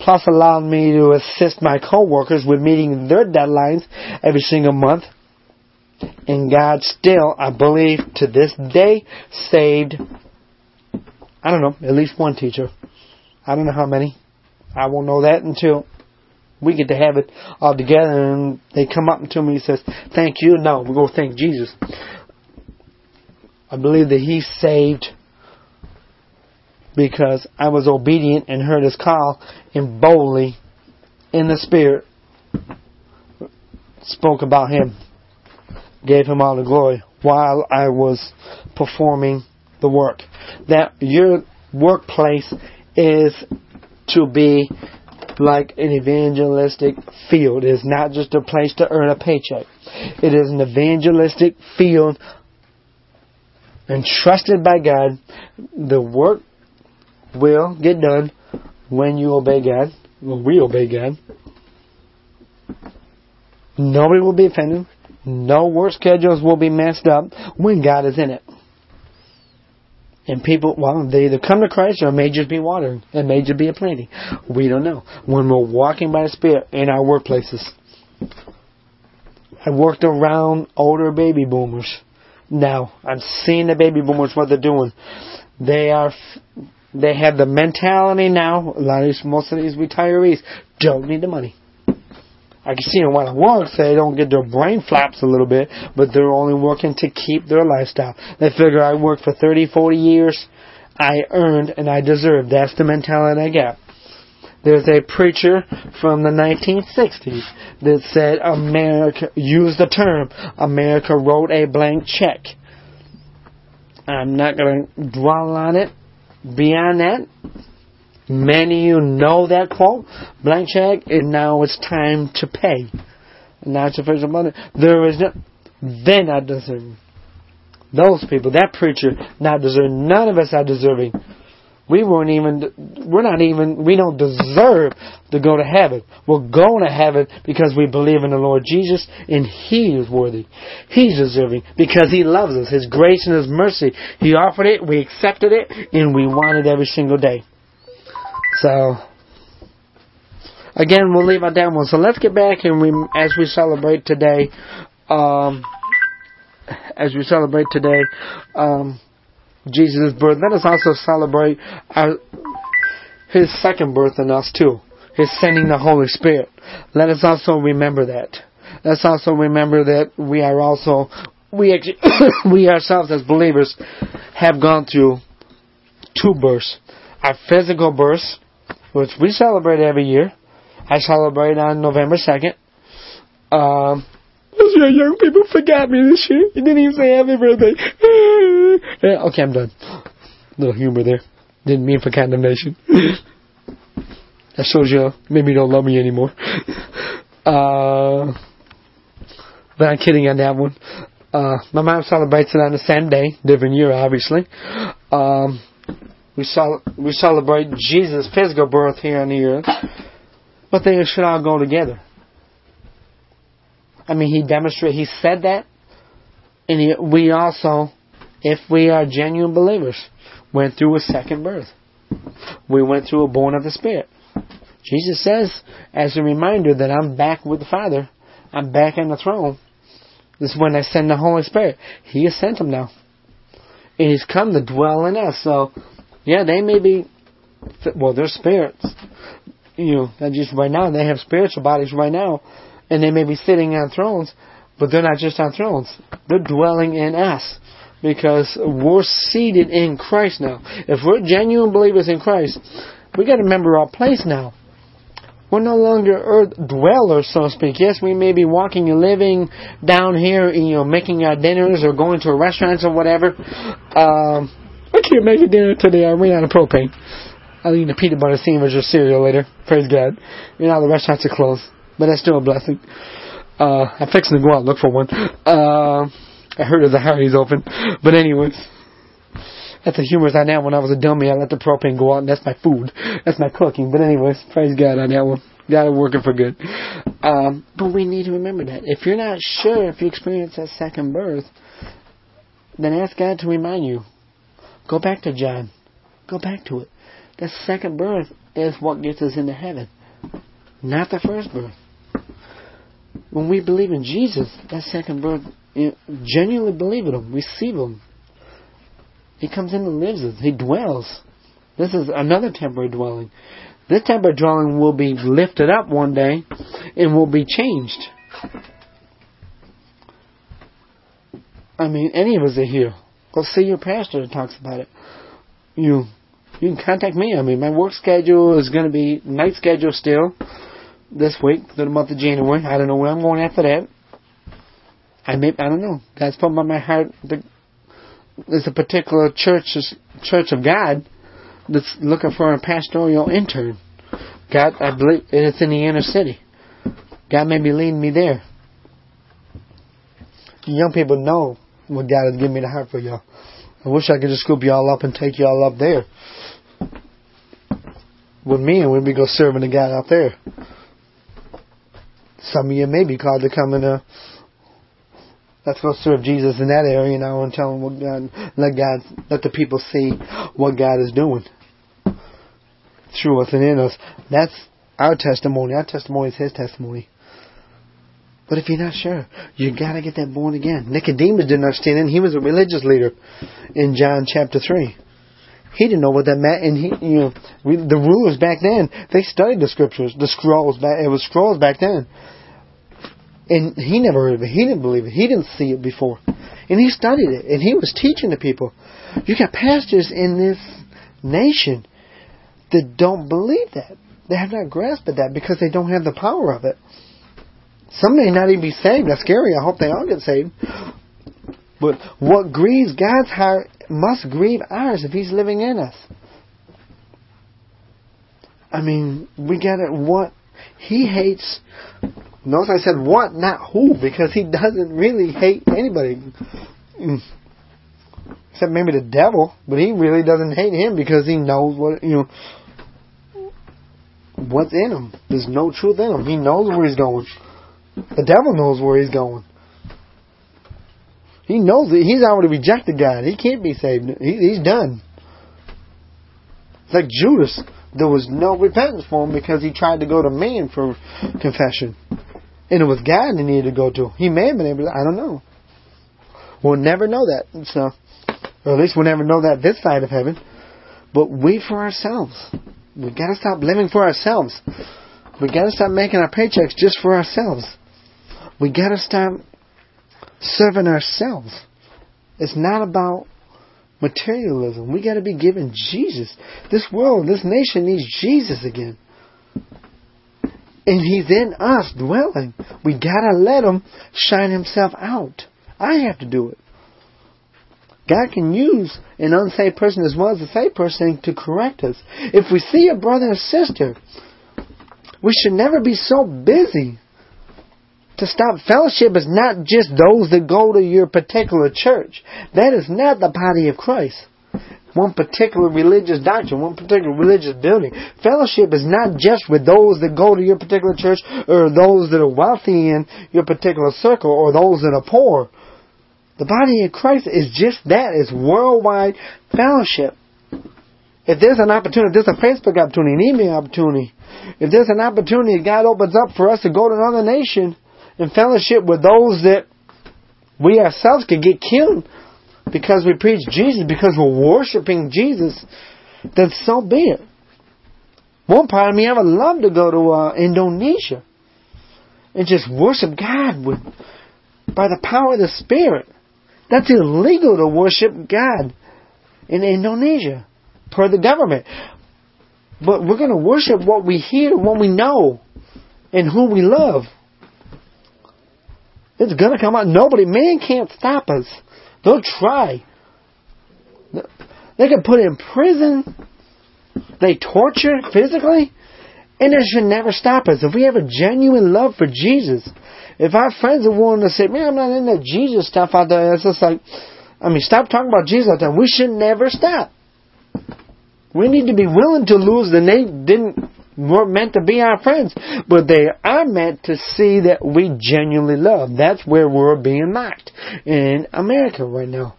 plus allowed me to assist my coworkers with meeting their deadlines every single month. And God still, I believe, to this day, saved, I don't know, at least one teacher. I don't know how many. I won't know that until we get to have it all together and they come up to me and says, thank you. No, we're to thank Jesus. I believe that he saved because I was obedient and heard his call and boldly in the spirit spoke about him, gave him all the glory while I was performing the work. That your workplace is to be like an evangelistic field. It is not just a place to earn a paycheck. It is an evangelistic field entrusted by God. The work will get done when you obey God. When we obey God. Nobody will be offended. No work schedules will be messed up when God is in it. And people, well, they either come to Christ or it may just be watering. It may just be a planting. We don't know. When we're walking by the Spirit in our workplaces. I worked around older baby boomers. now. I'm seeing the baby boomers what they're doing. They are, they have the mentality now. A lot of these, most of these retirees don't need the money. I can see them want to work so they don't get their brain flaps a little bit, but they're only working to keep their lifestyle. They figure I worked for 30, 40 years, I earned and I deserve. That's the mentality I got. There's a preacher from the 1960s that said America used the term America wrote a blank check. I'm not going to dwell on it beyond that. Many of you know that quote. Blank check, and now it's time to pay. Now it's official money. There is no, they're not deserving. Those people, that preacher, not deserving. None of us are deserving we weren't even, we're not even, we don't deserve to go to heaven. We're going to heaven because we believe in the Lord Jesus and He is worthy. He's deserving because He loves us. His grace and His mercy. He offered it, we accepted it, and we want it every single day. So, again, we'll leave out that one. So let's get back and we, as we celebrate today, um, as we celebrate today, um, Jesus' birth, let us also celebrate our, His second birth in us too. His sending the Holy Spirit. Let us also remember that. Let's also remember that we are also, we [coughs] we ourselves as believers have gone through two births. Our physical birth, which we celebrate every year. I celebrate on November 2nd. Um, those young people forgot me this year. You didn't even say happy birthday. [laughs] yeah, okay, I'm done. Little humor there. Didn't mean for condemnation. [laughs] that shows you maybe you don't love me anymore. [laughs] Uh, but I'm kidding on that one. Uh, my mom celebrates it on the same day, different year, obviously. Um, we cel- we celebrate Jesus' physical birth here on the earth, but they should all go together. I mean, he demonstrated, he said that, and he, we also, if we are genuine believers, went through a second birth. We went through a born of the Spirit. Jesus says, as a reminder that I'm back with the Father, I'm back on the throne. This is when I send the Holy Spirit. He has sent him now. And he's come to dwell in us. So, yeah, they may be, well, they're spirits. You know, just right now, they have spiritual bodies right now and they may be sitting on thrones, but they're not just on thrones. They're dwelling in us because we're seated in Christ now. If we're genuine believers in Christ, we got to remember our place now. We're no longer earth dwellers, so to speak. Yes, we may be walking and living down here, you know, making our dinners or going to restaurants or whatever. Um, I can't make a dinner today. I ran out of propane. I'll eat a peanut butter sandwich or cereal later. Praise God. You know, the restaurants are closed but that's still a blessing. Uh, I'm fixing to go out look for one. Uh, I heard the Harry's open. But anyways, that's the humorous on that one. I was a dummy. I let the propane go out, and that's my food. That's my cooking. But anyways, praise God on that one. Got it working for good. Um, but we need to remember that. If you're not sure if you experience that second birth, then ask God to remind you. Go back to John. Go back to it. The second birth is what gets us into heaven, not the first birth when we believe in Jesus, that second birth, genuinely believe in Him, receive Him. He comes in and lives us. He dwells. This is another temporary dwelling. This temporary dwelling will be lifted up one day and will be changed. I mean, any of us are here. Go see your pastor that talks about it. You you can contact me. I mean, my work schedule is going to be night schedule still this week through the month of January. I don't know where I'm going after that. I may I don't know. God's put on my heart. There's a particular church, Church of God, that's looking for a pastoral intern. God, I believe it's in the inner city. God may be leading me there. Young people know what God has given me the heart for y'all. I wish I could just scoop y'all up and take y'all up there with me, and we'd be go serving the God out there. Some of you may be called to come in a let's go serve Jesus in that area now and tell him what God let God let the people see what God is doing through us and in us. That's our testimony. Our testimony is his testimony. But if you're not sure, you gotta get that born again. Nicodemus didn't understand it. He was a religious leader in John chapter three. He didn't know what that meant, and he, you know, the rulers back then they studied the scriptures, the scrolls. Back, it was scrolls back then, and he never heard of it. He didn't believe it. He didn't see it before, and he studied it, and he was teaching the people. You got pastors in this nation that don't believe that. They have not grasped that because they don't have the power of it. Some may not even be saved. That's scary. I hope they all get saved. But what grieves God's heart must grieve ours if He's living in us. I mean, we get it. What He hates. Notice I said what, not who, because He doesn't really hate anybody. Mm. Except maybe the devil, but He really doesn't hate him because He knows what, you know, what's in him. There's no truth in him. He knows where He's going. The devil knows where He's going. He knows that he's already rejected God. He can't be saved. He, he's done. It's like Judas. There was no repentance for him because he tried to go to man for confession. And it was God he needed to go to. He may have been able to, I don't know. We'll never know that. So, or at least we'll never know that this side of heaven. But we for ourselves. We've gotta stop living for ourselves. We've gotta stop making our paychecks just for ourselves. We gotta stop serving ourselves. It's not about materialism. We got to be given Jesus. This world, this nation needs Jesus again. And He's in us dwelling. We got to let Him shine Himself out. I have to do it. God can use an unsaved person as well as a saved person to correct us. If we see a brother or sister, we should never be so busy to stop fellowship is not just those that go to your particular church. That is not the body of Christ. One particular religious doctrine, one particular religious building. Fellowship is not just with those that go to your particular church or those that are wealthy in your particular circle or those that are poor. The body of Christ is just that. It's worldwide fellowship. If there's an opportunity, if there's a Facebook opportunity, an email opportunity, if there's an opportunity God opens up for us to go to another nation, in fellowship with those that we ourselves could get killed because we preach Jesus, because we're worshiping Jesus, then so be it. One part of me, I would love to go to uh, Indonesia and just worship God with by the power of the Spirit. That's illegal to worship God in Indonesia per the government. But we're going to worship what we hear, what we know, and who we love. It's gonna come out. Nobody, man can't stop us. They'll try. They can put in prison. They torture physically. And it should never stop us. If we have a genuine love for Jesus, if our friends are willing to say, man, I'm not in that Jesus stuff out there, it's just like, I mean, stop talking about Jesus out there. We should never stop. We need to be willing to lose the name, didn't weren't meant to be our friends, but they are meant to see that we genuinely love. That's where we're being mocked in America right now.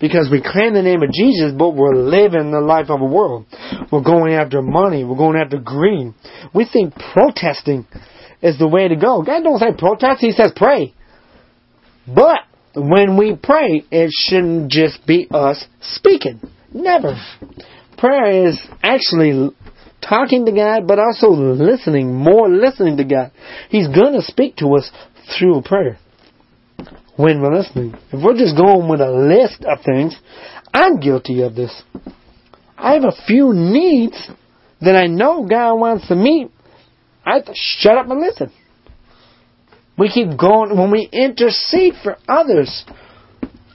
Because we claim the name of Jesus, but we're living the life of a world. We're going after money. We're going after green. We think protesting is the way to go. God don't say protest. He says pray. But when we pray, it shouldn't just be us speaking. Never. Prayer is actually talking to God, but also listening, more listening to God. He's going to speak to us through prayer when we're listening. If we're just going with a list of things, I'm guilty of this. I have a few needs that I know God wants to meet. I have to shut up and listen. We keep going when we intercede for others.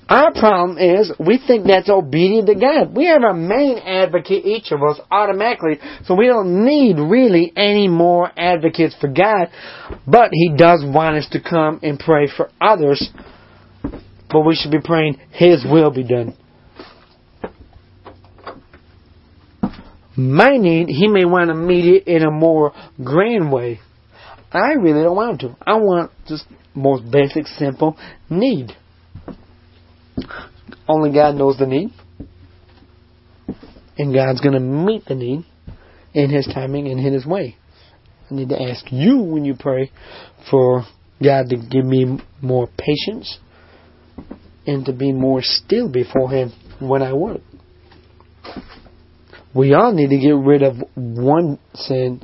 Our problem is we think that's obedient to God. We have a main advocate, each of us, automatically, so we don't need really any more advocates for God. But He does want us to come and pray for others. But we should be praying His will be done. My need, He may want to meet it in a more grand way. I really don't want to. I want just most basic, simple need. Only God knows the need. And God's going to meet the need in His timing and in His way. I need to ask you when you pray for God to give me more patience and to be more still before Him when I work. We all need to get rid of one sin,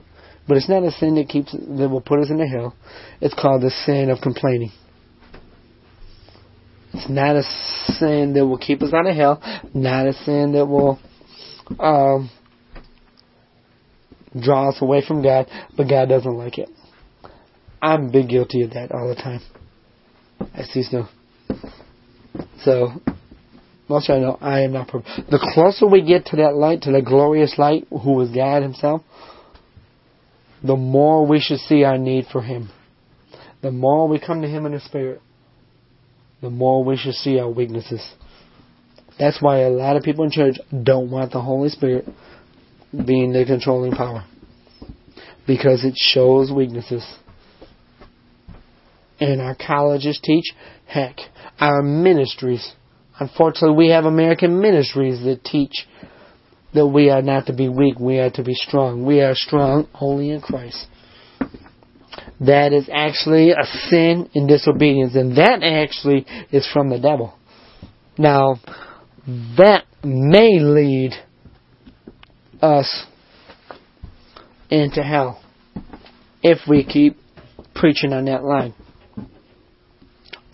but it's not a sin that keeps that will put us in the hell. It's called the sin of complaining. It's not a sin that will keep us out of hell, not a sin that will um, draw us away from God, but God doesn't like it. I'm big guilty of that all the time. I see snow. So, most you know I am not perfect. The closer we get to that light, to the glorious light, who is God Himself, the more we should see our need for Him. The more we come to Him in the Spirit, the more we should see our weaknesses. That's why a lot of people in church don't want the Holy Spirit being the controlling power. Because it shows weaknesses. And our colleges teach, heck, our ministries. Unfortunately, we have American ministries that teach that we are not to be weak, we are to be strong. We are strong only in Christ that is actually a sin and disobedience, and that actually is from the devil. Now, that may lead us into hell if we keep preaching on that line.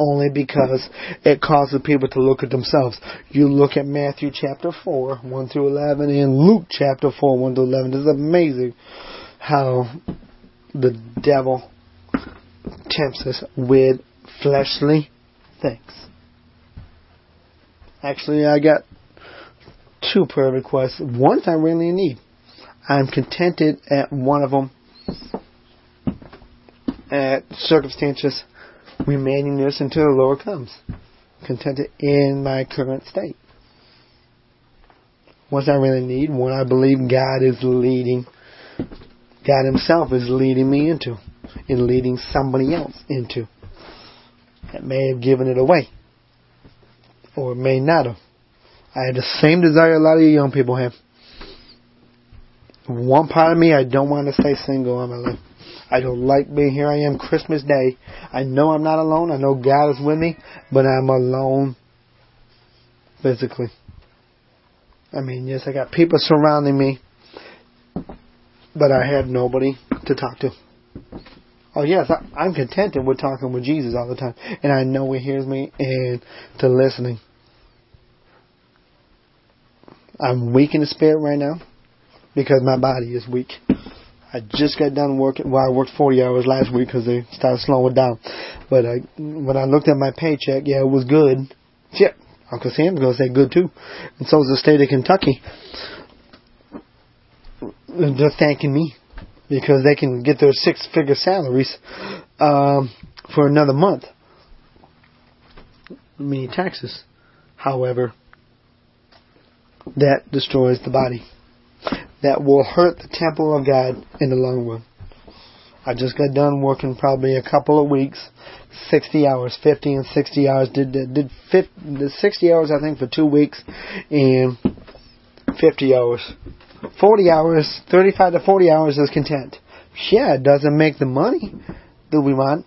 Only because it causes people to look at themselves. You look at Matthew chapter 4, 1 through 11, and Luke chapter 4, 1 through 11. It's amazing how the devil tempts us with fleshly things. Actually, I got two prayer requests. One I really need. I'm contented at one of them at circumstances remaining this until the Lord comes. Contented in my current state. What I really need, what I believe God is leading, God Himself is leading me into in leading somebody else into. That may have given it away. Or may not have. I have the same desire a lot of you young people have. One part of me, I don't want to stay single all my life. I don't like being here. I am Christmas Day. I know I'm not alone. I know God is with me, but I'm alone physically. I mean, yes, I got people surrounding me, but I had nobody to talk to. Oh yes, I, I'm contented with talking with Jesus all the time, and I know He hears me and to listening. I'm weak in the spirit right now because my body is weak. I just got done working. Well, I worked 40 hours last week because they started slowing down. But I, when I looked at my paycheck, yeah, it was good. Yeah, Uncle Sam's gonna say good too, and so is the state of Kentucky. They're thanking me because they can get their six figure salaries um, for another month. Meaning taxes. However, that destroys the body. That will hurt the temple of God in the long run. I just got done working probably a couple of weeks, 60 hours, 50 and 60 hours. Did did 50, 60 hours I think for two weeks, and 50 hours 40 hours, 35 to 40 hours is content. Yeah, it doesn't make the money that we want,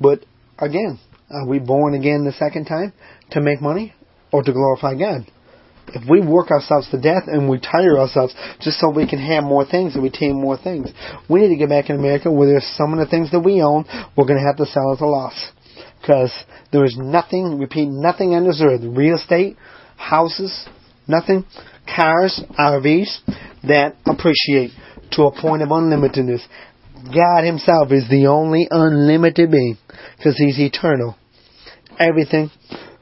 but again, are we born again the second time to make money or to glorify God? If we work ourselves to death and we tire ourselves just so we can have more things and retain more things, we need to get back in America where there's some of the things that we own we're going to have to sell at a loss. Because there is nothing, repeat, nothing on this earth, real estate, houses, nothing, cars, RVs, that appreciate to a point of unlimitedness. God Himself is the only unlimited being because He's eternal. Everything,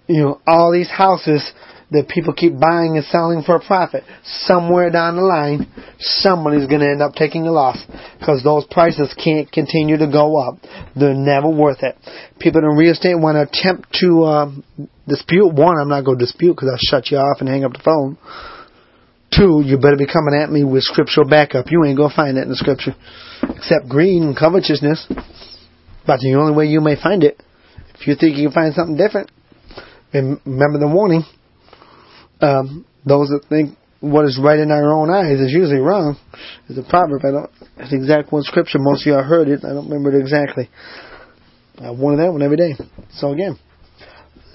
you know, all these houses that people keep buying and selling for a profit, somewhere down the line, somebody's going to end up taking a loss because those prices can't continue to go up. They're never worth it. People in real estate want to attempt to um, dispute. One, I'm not going to dispute because I'll shut you off and hang up the phone. Two, you better be coming at me with scriptural backup. You ain't gonna find that in the scripture. Except greed and covetousness. But the only way you may find it, if you think you can find something different, remember the warning. Um, those that think what is right in our own eyes is usually wrong. It's a proverb. I don't, it's exact one scripture. Most of y'all heard it. I don't remember it exactly. I of that one every day. So again,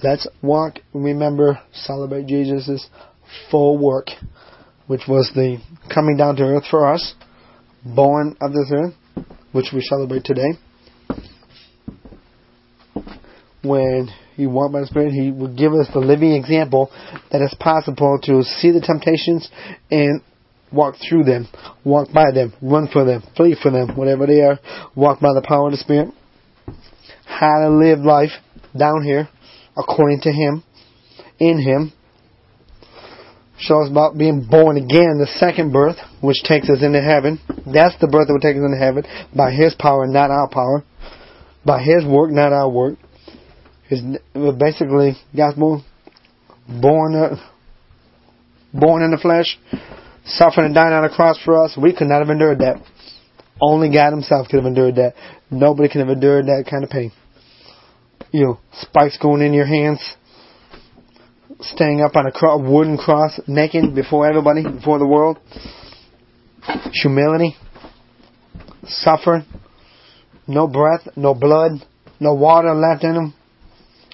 let's walk, remember, celebrate Jesus' full work, which was the coming down to earth for us, born of this earth, which we celebrate today. When he walked by the Spirit, he would give us the living example that it's possible to see the temptations and walk through them, walk by them, run for them, flee for them, whatever they are, walk by the power of the Spirit. How to live life down here according to Him, in Him. Shows about being born again, the second birth, which takes us into heaven. That's the birth that will take us into heaven by His power, not our power. By His work, not our work. His basically gospel born uh, born in the flesh, suffering and dying on the cross for us. We could not have endured that. Only God Himself could have endured that. Nobody could have endured that kind of pain. You know, spikes going in your hands, staying up on a cro- wooden cross, naked before everybody, before the world. Humility, suffering, no breath, no blood, no water left in him,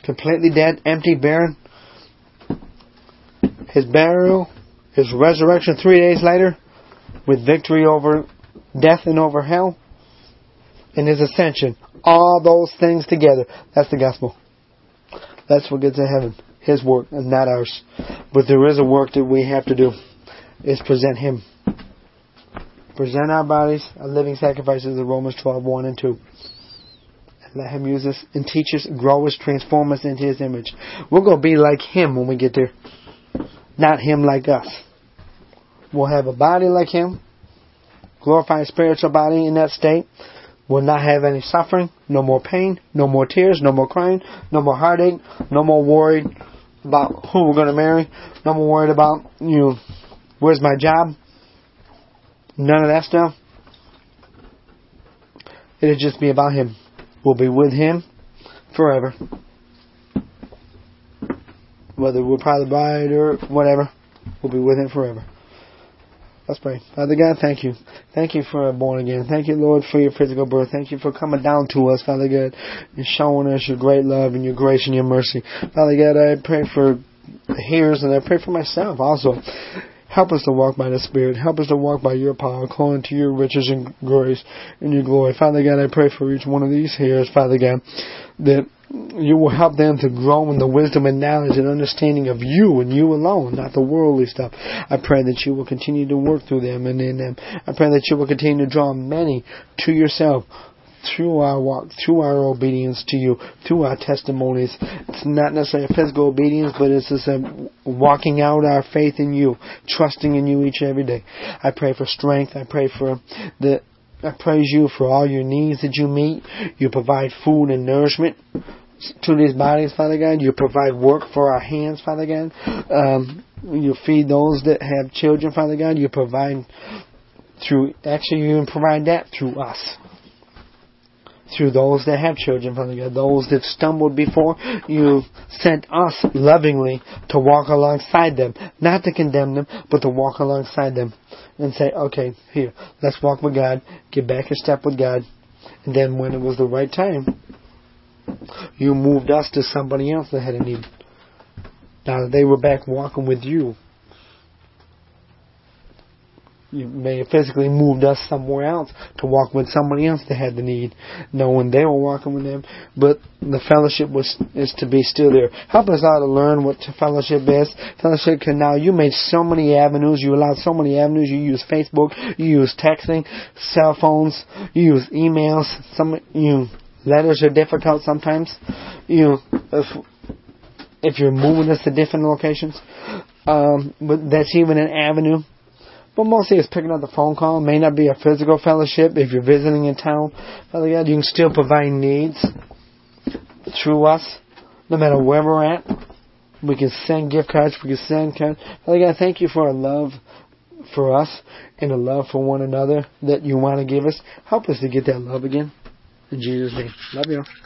completely dead, empty, barren. His burial, his resurrection three days later, with victory over death and over hell, and his ascension. All those things together. That's the gospel. That's what gets to heaven. His work and not ours. But there is a work that we have to do. Is present him. Present our bodies a living sacrifices of Romans 12, 1 and 2. And let him use us and teach us, grow us, transform us into his image. We're going to be like him when we get there. Not him like us. We'll have a body like him. Glorified spiritual body in that state We'll not have any suffering, no more pain, no more tears, no more crying, no more heartache, no more worried about who we're going to marry, no more worried about, you know, where's my job. None of that stuff. It'll just be about Him. We'll be with Him forever. Whether we're probably bride or whatever, we'll be with Him forever. Let's pray. Father God, thank you. Thank you for a born again. Thank you, Lord, for your physical birth. Thank you for coming down to us, Father God, and showing us your great love and your grace and your mercy. Father God, I pray for hearers and I pray for myself also. Help us to walk by the Spirit. Help us to walk by your power, according to your riches and grace and your glory. Father God, I pray for each one of these hearers, Father God, that you will help them to grow in the wisdom and knowledge and understanding of you and you alone, not the worldly stuff. I pray that you will continue to work through them and in them. I pray that you will continue to draw many to yourself through our walk, through our obedience to you, through our testimonies. It's not necessarily a physical obedience, but it's just a walking out our faith in you, trusting in you each and every day. I pray for strength. I pray for the I praise you for all your needs that you meet. You provide food and nourishment to these bodies, Father God. You provide work for our hands, Father God. Um, you feed those that have children, Father God. You provide through, actually, you provide that through us. Through those that have children, Father God. Those that stumbled before, you sent us lovingly to walk alongside them. Not to condemn them, but to walk alongside them. And say, okay, here, let's walk with God. Get back in step with God. And then when it was the right time, you moved us to somebody else that had a need. Now they were back walking with you. You may have physically moved us somewhere else to walk with somebody else that had the need, knowing they were walking with them, but the fellowship was is to be still there. Help us all to learn what fellowship is. Fellowship can now you made so many avenues, you allowed so many avenues, you use Facebook, you use texting, cell phones, you use emails, some you letters are difficult sometimes. You know, if if you're moving us to different locations, um, but that's even an avenue. But mostly it's picking up the phone call. It may not be a physical fellowship if you're visiting in town. Father God, you can still provide needs through us, no matter where we're at. We can send gift cards. We can send cards. Father God, thank you for a love for us and a love for one another that you want to give us. Help us to get that love again. In Jesus' name. Love you.